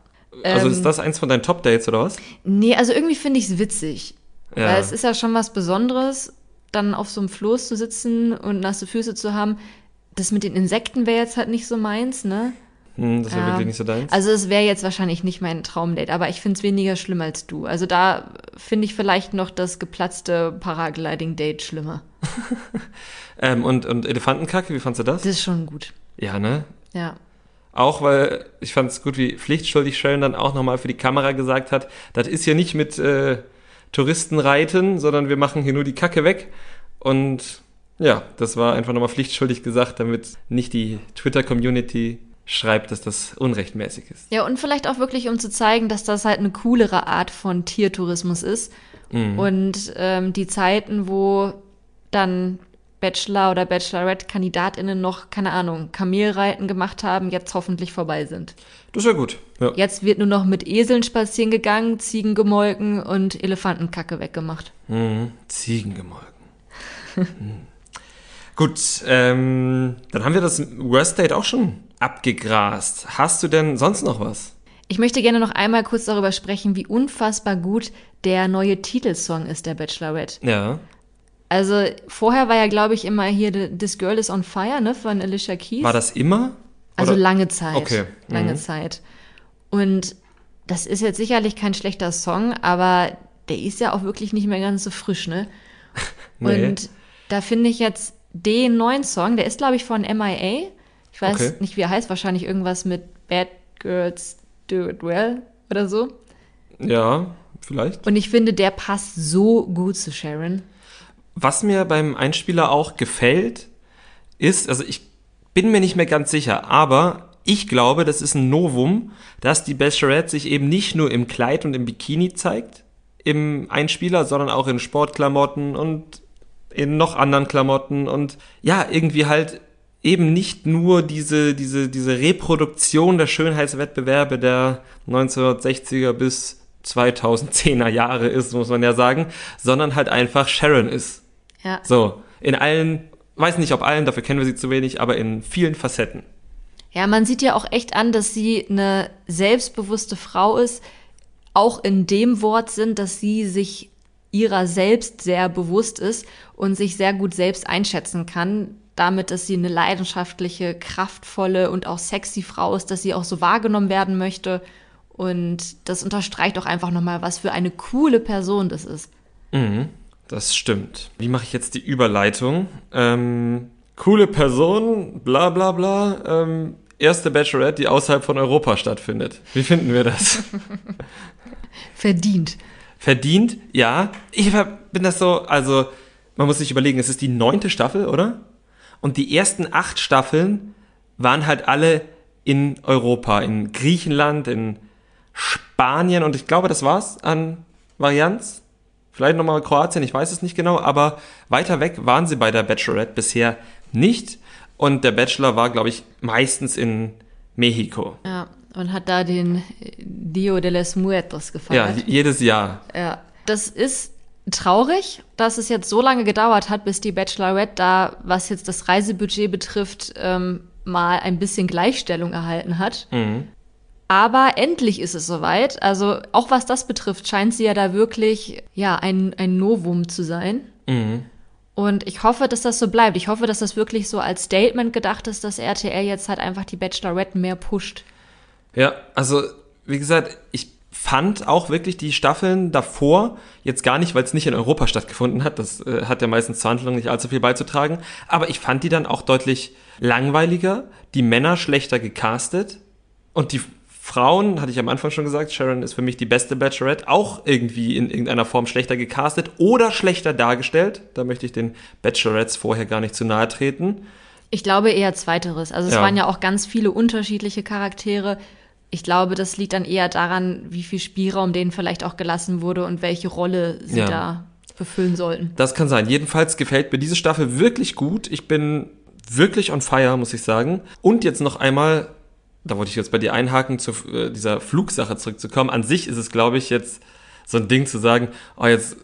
Also Ähm, ist das eins von deinen Top-Dates oder was? Nee, also irgendwie finde ich es witzig. Ja. Weil es ist ja schon was Besonderes, dann auf so einem Floß zu sitzen und nasse Füße zu haben. Das mit den Insekten wäre jetzt halt nicht so meins, ne? Hm, das wäre Ja. wirklich nicht so deins. Also es wäre jetzt wahrscheinlich nicht mein Traumdate, aber ich finde es weniger schlimm als du. Also da finde ich vielleicht noch das geplatzte Paragliding-Date schlimmer. [laughs] Ähm, und, und Elefantenkacke, wie fandst du das? Das ist schon gut. Ja, ne? Ja. Auch weil ich fand es gut, wie pflichtschuldig Sharon dann auch nochmal für die Kamera gesagt hat, das ist ja nicht mit äh, Touristenreiten, sondern wir machen hier nur die Kacke weg. Und ja, das war einfach nochmal pflichtschuldig gesagt, damit nicht die Twitter-Community schreibt, dass das unrechtmäßig ist. Ja, und vielleicht auch wirklich, um zu zeigen, dass das halt eine coolere Art von Tiertourismus ist. Und ähm, die Zeiten, wo dann Bachelor oder Bachelorette-KandidatInnen noch, keine Ahnung, Kamelreiten gemacht haben, jetzt hoffentlich vorbei sind. Das gut. Ja. Jetzt wird nur noch mit Eseln spazieren gegangen, Ziegen gemolken und Elefantenkacke weggemacht. Mhm. Ziegen gemolken. [laughs] Mhm. Gut, ähm, dann haben wir das Worst Date auch schon abgegrast. Hast du denn sonst noch was? Ich möchte gerne noch einmal kurz darüber sprechen, wie unfassbar gut der neue Titelsong ist der Bachelorette. Ja. Also vorher war ja, glaube ich, immer hier This Girl is on Fire, ne, von Alicia Keys. War das immer? also Oder- lange Zeit. Okay. Lange Mhm. Zeit. Und das ist jetzt sicherlich kein schlechter Song, aber der ist ja auch wirklich nicht mehr ganz so frisch, ne? [laughs] Nee. Und da finde ich jetzt den neuen Song, der ist, glaube ich, von MIA. Ich weiß Okay. nicht, wie er heißt, wahrscheinlich irgendwas mit Bad Girls Do It Well oder so. Ja, vielleicht. Und ich finde, der passt so gut zu Sharon. Was mir beim Einspieler auch gefällt, ist, also ich bin mir nicht mehr ganz sicher, aber ich glaube, das ist ein Novum, dass die Bachelorette sich eben nicht nur im Kleid und im Bikini zeigt, im Einspieler, sondern auch in Sportklamotten und in noch anderen Klamotten und ja, irgendwie halt eben nicht nur diese, diese, diese Reproduktion der Schönheitswettbewerbe der 1960er bis 2010er Jahre ist, muss man ja sagen, sondern halt einfach Sharon ist. Ja. So, in allen, weiß nicht ob allen, dafür kennen wir sie zu wenig, aber in vielen Facetten. Ja, man sieht ja auch echt an, dass sie eine selbstbewusste Frau ist, auch in dem Wort sind, dass sie sich ihrer selbst sehr bewusst ist und sich sehr gut selbst einschätzen kann, damit, dass sie eine leidenschaftliche, kraftvolle und auch sexy Frau ist, dass sie auch so wahrgenommen werden möchte. Und das unterstreicht auch einfach nochmal, was für eine coole Person das ist. Das stimmt. Wie mache ich jetzt die Überleitung? Ähm, coole Person, bla bla bla. Ähm, erste Bachelorette, die außerhalb von Europa stattfindet. Wie finden wir das? [laughs] Verdient. Verdient? Ja. Ich bin das so, also man muss sich überlegen, es ist die neunte Staffel, oder? Und die ersten acht Staffeln waren halt alle in Europa, in Griechenland, in Spanien und ich glaube, das war's an Varianz. Vielleicht nochmal Kroatien, ich weiß es nicht genau, aber weiter weg waren sie bei der Bachelorette bisher nicht. Und der Bachelor war, glaube ich, meistens in Mexiko. Ja. Und hat da den Dio de los Muertos Ja, gefeiert. jedes Jahr. Ja, das ist traurig, dass es jetzt so lange gedauert hat, bis die Bachelorette da, was jetzt das Reisebudget betrifft, ähm, mal ein bisschen Gleichstellung erhalten hat. Aber endlich ist es soweit. Also auch was das betrifft, scheint sie ja da wirklich ja ein, ein Novum zu sein. Und ich hoffe, dass das so bleibt. Ich hoffe, dass das wirklich so als Statement gedacht ist, dass RTL jetzt halt einfach die Bachelorette mehr pusht. Ja, also wie gesagt, ich fand auch wirklich die Staffeln davor, jetzt gar nicht, weil es nicht in Europa stattgefunden hat, das äh, hat ja meistens zur Handlung nicht allzu viel beizutragen, aber ich fand die dann auch deutlich langweiliger, die Männer schlechter gecastet und die Frauen, hatte ich am Anfang schon gesagt, Sharon ist für mich die beste Bachelorette, auch irgendwie in irgendeiner Form schlechter gecastet oder schlechter dargestellt. Da möchte ich den Bachelorettes vorher gar nicht zu nahe treten. Ich glaube eher zweiteres. Also es Ja. waren ja auch ganz viele unterschiedliche Charaktere. Ich glaube, das liegt dann eher daran, wie viel Spielraum denen vielleicht auch gelassen wurde und welche Rolle sie Ja. da befüllen sollten. Das kann sein. Jedenfalls gefällt mir diese Staffel wirklich gut. Ich bin wirklich on fire, muss ich sagen. Und jetzt noch einmal, da wollte ich jetzt bei dir einhaken, zu äh, dieser Flugsache zurückzukommen. An sich ist es, glaube ich, jetzt so ein Ding zu sagen, oh, jetzt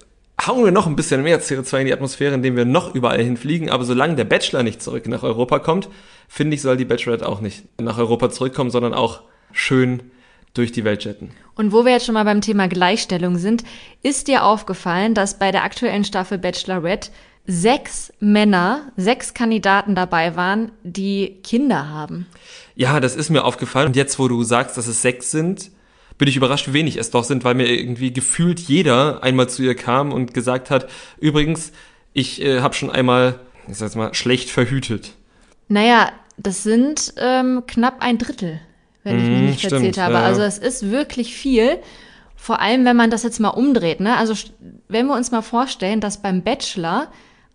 hauen wir noch ein bisschen mehr CO2 in die Atmosphäre, indem wir noch überall hinfliegen. Aber solange der Bachelor nicht zurück nach Europa kommt, finde ich, soll die Bachelorette auch nicht nach Europa zurückkommen, sondern auch schön durch die Welt jetten. Und wo wir jetzt schon mal beim Thema Gleichstellung sind, ist dir aufgefallen, dass bei der aktuellen Staffel Bachelorette sechs Männer, sechs Kandidaten dabei waren, die Kinder haben. Ja, das ist mir aufgefallen. Und jetzt, wo du sagst, dass es sechs sind, bin ich überrascht, wie wenig es doch sind, weil mir irgendwie gefühlt jeder einmal zu ihr kam und gesagt hat, übrigens, ich äh, habe schon einmal, ich sag jetzt mal, schlecht verhütet. Naja, das sind ähm, knapp ein Drittel, wenn ich mich Mhm, nicht stimmt, verzählt habe. ja. Also es ist wirklich viel. Vor allem, wenn man das jetzt mal umdreht. Ne? Also wenn wir uns mal vorstellen, dass beim Bachelor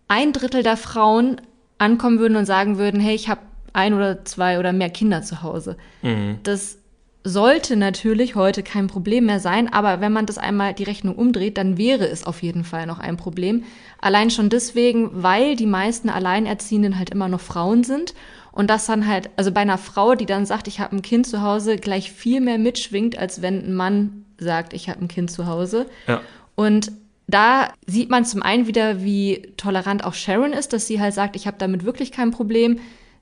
ein Drittel der Frauen ankommen würden und sagen würden, hey, ich habe ein oder zwei oder mehr Kinder zu Hause. Mhm. Das sollte natürlich heute kein Problem mehr sein, aber wenn man das einmal die Rechnung umdreht, dann wäre es auf jeden Fall noch ein Problem. Allein schon deswegen, weil die meisten Alleinerziehenden halt immer noch Frauen sind und das dann halt, also bei einer Frau, die dann sagt, ich habe ein Kind zu Hause, gleich viel mehr mitschwingt, als wenn ein Mann sagt, ich habe ein Kind zu Hause. Ja. Und da sieht man zum einen wieder, wie tolerant auch Sharon ist, dass sie halt sagt, ich habe damit wirklich kein Problem.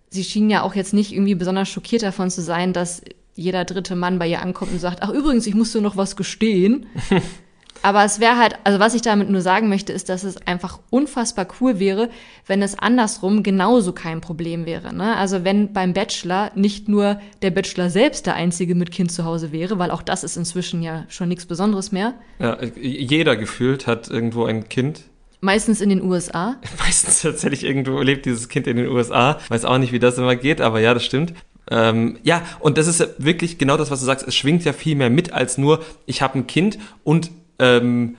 Sie schien ja auch jetzt nicht irgendwie besonders schockiert davon zu sein, dass jeder dritte Mann bei ihr ankommt und sagt, ach übrigens, ich muss dir noch was gestehen. [laughs] Aber es wäre halt, also was ich damit nur sagen möchte, ist, dass es einfach unfassbar cool wäre, wenn es andersrum genauso kein Problem wäre. Ne? Also wenn beim Bachelor nicht nur der Bachelor selbst der Einzige mit Kind zu Hause wäre, weil auch das ist inzwischen ja schon nichts Besonderes mehr. ja, jeder gefühlt hat irgendwo ein Kind. Meistens in den USA. [laughs] Meistens tatsächlich irgendwo lebt dieses Kind in den USA. Weiß auch nicht, wie das immer geht, aber ja, das stimmt. Ähm, ja, und das ist wirklich genau das, was du sagst. Es schwingt ja viel mehr mit als nur, ich habe ein Kind und ähm,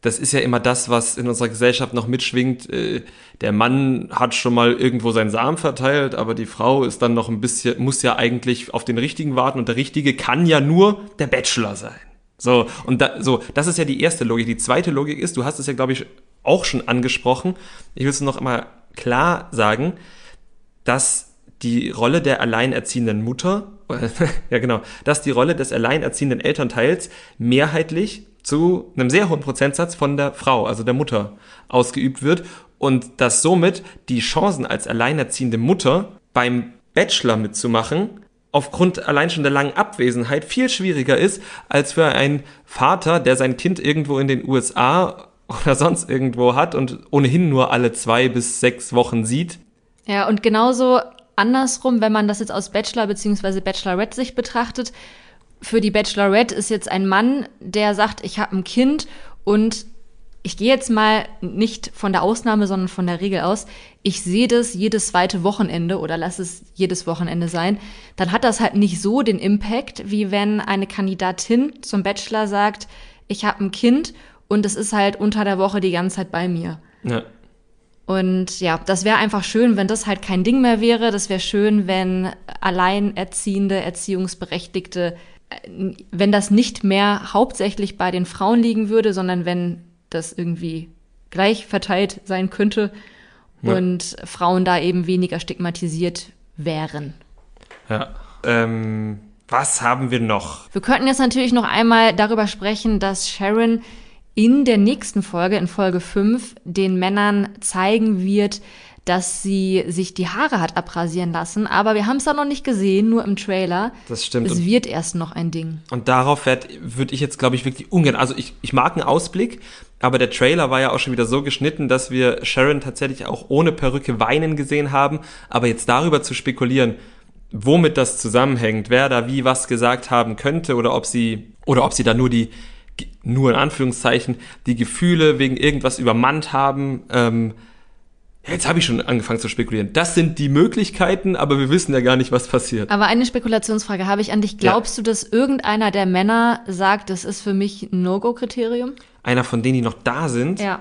das ist ja immer das, was in unserer Gesellschaft noch mitschwingt. Äh, der Mann hat schon mal irgendwo seinen Samen verteilt, aber die Frau ist dann noch ein bisschen, muss ja eigentlich auf den Richtigen warten und der Richtige kann ja nur der Bachelor sein. So, und da, so, das ist ja die erste Logik. Die zweite Logik ist, du hast es ja, glaube ich, auch schon angesprochen. Ich will es noch einmal klar sagen, dass die Rolle der alleinerziehenden Mutter, [laughs] ja genau, dass die Rolle des alleinerziehenden Elternteils mehrheitlich zu einem sehr hohen Prozentsatz von der Frau, also der Mutter, ausgeübt wird und dass somit die Chancen als alleinerziehende Mutter beim Bachelor mitzumachen aufgrund allein schon der langen Abwesenheit viel schwieriger ist als für einen Vater, der sein Kind irgendwo in den USA oder sonst irgendwo hat und ohnehin nur alle zwei bis sechs Wochen sieht. Ja, und genauso andersrum, wenn man das jetzt aus Bachelor- bzw. Bachelorette-Sicht betrachtet, für die Bachelorette ist jetzt ein Mann, der sagt, ich habe ein Kind und ich gehe jetzt mal nicht von der Ausnahme, sondern von der Regel aus. Ich sehe das jedes zweite Wochenende oder lass es jedes Wochenende sein. Dann hat das halt nicht so den Impact, wie wenn eine Kandidatin zum Bachelor sagt, ich habe ein Kind und es ist halt unter der Woche die ganze Zeit bei mir. Ja. Und ja, das wäre einfach schön, wenn das halt kein Ding mehr wäre. Das wäre schön, wenn alleinerziehende, Erziehungsberechtigte, wenn das nicht mehr hauptsächlich bei den Frauen liegen würde, sondern wenn das irgendwie gleich verteilt sein könnte Ja. und Frauen da eben weniger stigmatisiert wären. ja. Ähm, was haben wir noch? Wir könnten jetzt natürlich noch einmal darüber sprechen, dass Sharon in der nächsten Folge, in Folge 5, den Männern zeigen wird, dass sie sich die Haare hat abrasieren lassen. Aber wir haben es da noch nicht gesehen, nur im Trailer. Das stimmt. Es wird erst noch ein Ding. Und darauf würde ich jetzt, glaube ich, wirklich ungern. Also ich, ich mag einen Ausblick, aber der Trailer war ja auch schon wieder so geschnitten, dass wir Sharon tatsächlich auch ohne Perücke weinen gesehen haben. Aber jetzt darüber zu spekulieren, womit das zusammenhängt, wer da wie was gesagt haben könnte oder ob sie oder ob sie da nur die nur in Anführungszeichen die Gefühle wegen irgendwas übermannt haben. Ähm, Jetzt habe ich schon angefangen zu spekulieren. Das sind die Möglichkeiten, aber wir wissen ja gar nicht, was passiert. Aber eine Spekulationsfrage habe ich an dich. Glaubst ja. du, dass irgendeiner der Männer sagt, das ist für mich ein No-Go-Kriterium? Einer von denen, die noch da sind? Ja.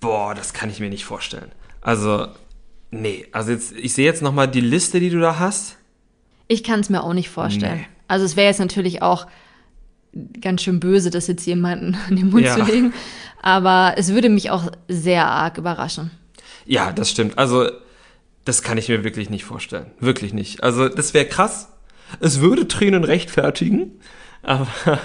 Boah, das kann ich mir nicht vorstellen. Also, nee. Also jetzt, ich sehe jetzt nochmal die Liste, die du da hast. Ich kann es mir auch nicht vorstellen. Nee. Also es wäre jetzt natürlich auch ganz schön böse, das jetzt jemanden [laughs] an den Mund ja. zu legen. Aber es würde mich auch sehr arg überraschen. Ja, das stimmt. Also, das kann ich mir wirklich nicht vorstellen. Wirklich nicht. Also, das wäre krass. Es würde Tränen rechtfertigen. [laughs] Aber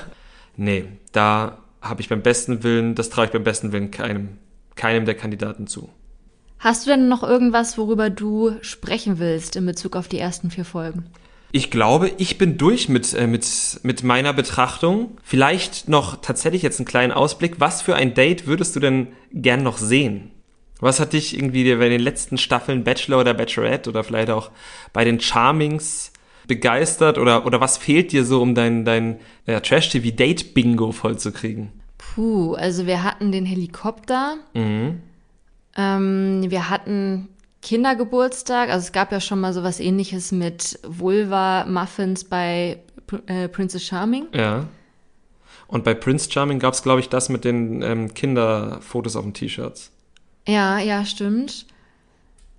nee, da habe ich beim besten Willen, das traue ich beim besten Willen keinem, keinem der Kandidaten zu. Hast du denn noch irgendwas, worüber du sprechen willst in Bezug auf die ersten vier Folgen? Ich glaube, ich bin durch mit, äh, mit, mit meiner Betrachtung. Vielleicht noch tatsächlich jetzt einen kleinen Ausblick. Was für ein Date würdest du denn gern noch sehen? Was hat dich irgendwie bei den letzten Staffeln Bachelor oder Bachelorette oder vielleicht auch bei den Charmings begeistert oder, oder was fehlt dir so, um dein, dein ja, Trash-TV-Date-Bingo vollzukriegen? Puh, also wir hatten den Helikopter. Mhm. Ähm, wir hatten Kindergeburtstag. Also es gab ja schon mal sowas ähnliches mit Vulva-Muffins bei äh, Princess Charming. Ja. Und bei Prince Charming gab es, glaube ich, das mit den ähm, Kinderfotos auf den T-Shirts. Ja, ja, stimmt.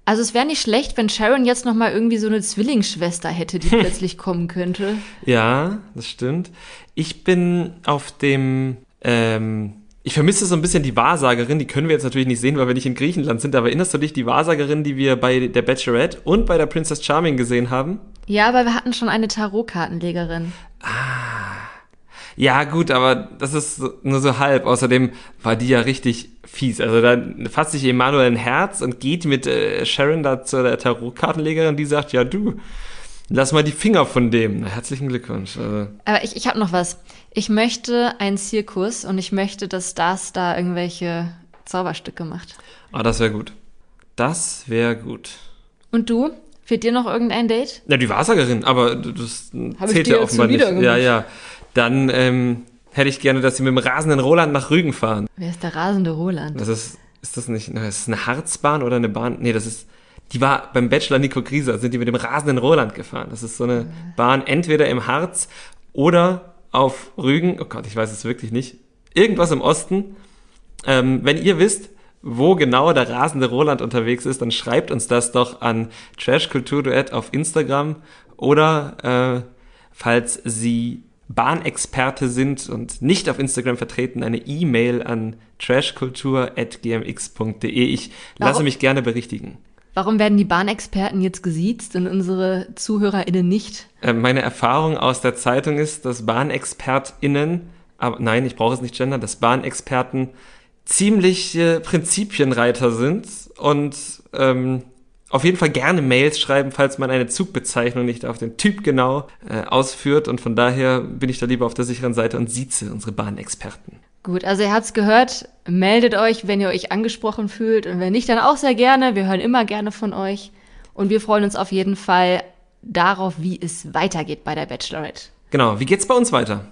Also es wäre nicht schlecht, wenn Sharon jetzt noch mal irgendwie so eine Zwillingsschwester hätte, die [laughs] plötzlich kommen könnte. Ja, das stimmt. Ich bin auf dem ähm, ich vermisse so ein bisschen die Wahrsagerin, die können wir jetzt natürlich nicht sehen, weil wir nicht in Griechenland sind, aber erinnerst du dich die Wahrsagerin, die wir bei der Bachelorette und bei der Princess Charming gesehen haben? Ja, aber wir hatten schon eine Tarotkartenlegerin. Ah. Ja, gut, aber das ist nur so halb. Außerdem war die ja richtig fies. Also da fasst sich Emanuel ein Herz und geht mit äh, Sharon da zu der Tarotkartenlegerin, die sagt, ja du, lass mal die Finger von dem. Na, herzlichen Glückwunsch. Also. Aber ich, ich habe noch was. Ich möchte einen Zirkus und ich möchte, dass das da irgendwelche Zauberstücke macht. Ah, das wäre gut. Das wäre gut. Und du? Fehlt dir noch irgendein Date? Ja, die Wahrsagerin, aber das Hab zählt ja offenbar nicht. Ja, ja. Dann ähm, hätte ich gerne, dass sie mit dem rasenden Roland nach Rügen fahren. Wer ist der rasende Roland? Das ist, ist das nicht, das ist eine Harzbahn oder eine Bahn? Nee, das ist, die war beim Bachelor Nico Grieser, sind die mit dem rasenden Roland gefahren. Das ist so eine Bahn entweder im Harz oder auf Rügen. Oh Gott, ich weiß es wirklich nicht. Irgendwas im Osten. Ähm, wenn ihr wisst, wo genau der rasende Roland unterwegs ist, dann schreibt uns das doch an Trashkulturduett auf Instagram oder äh, falls Sie Bahnexperte sind und nicht auf Instagram vertreten, eine E-Mail an trashkultur.gmx.de. Ich lasse Warum? mich gerne berichtigen. Warum werden die Bahnexperten jetzt gesiezt und unsere ZuhörerInnen nicht? Äh, meine Erfahrung aus der Zeitung ist, dass BahnexpertInnen, aber nein, ich brauche es nicht gendern, dass Bahnexperten ziemlich äh, Prinzipienreiter sind und ähm, auf jeden Fall gerne Mails schreiben, falls man eine Zugbezeichnung nicht auf den Typ genau äh, ausführt. Und von daher bin ich da lieber auf der sicheren Seite und sieze unsere Bahnexperten. Gut, also ihr habt's gehört, meldet euch, wenn ihr euch angesprochen fühlt und wenn nicht, dann auch sehr gerne. Wir hören immer gerne von euch und wir freuen uns auf jeden Fall darauf, wie es weitergeht bei der Bachelorette. Genau, wie geht's bei uns weiter?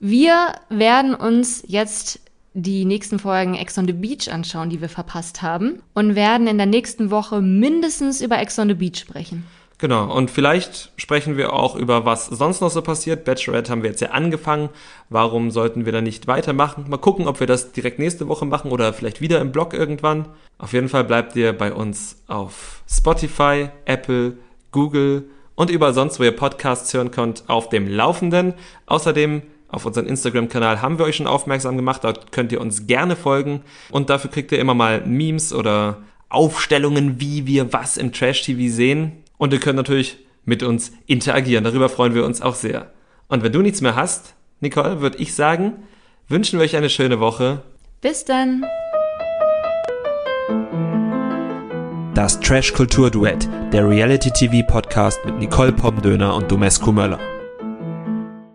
Wir werden uns jetzt die nächsten Folgen Ex on the Beach anschauen, die wir verpasst haben und werden in der nächsten Woche mindestens über Ex on the Beach sprechen. Genau, und vielleicht sprechen wir auch über was sonst noch so passiert. Bachelorette haben wir jetzt ja angefangen. Warum sollten wir da nicht weitermachen? Mal gucken, ob wir das direkt nächste Woche machen oder vielleicht wieder im Blog irgendwann. Auf jeden Fall bleibt ihr bei uns auf Spotify, Apple, Google und überall sonst, wo ihr Podcasts hören könnt, auf dem Laufenden. Außerdem auf unseren Instagram-Kanal haben wir euch schon aufmerksam gemacht. Dort könnt ihr uns gerne folgen. Und dafür kriegt ihr immer mal Memes oder Aufstellungen, wie wir was im Trash-TV sehen. Und ihr könnt natürlich mit uns interagieren. Darüber freuen wir uns auch sehr. Und wenn du nichts mehr hast, Nicole, würde ich sagen, wünschen wir euch eine schöne Woche. Bis dann. Das Trash Kultur Duett, der Reality TV Podcast mit Nicole Pomdöner und Domescu Möller.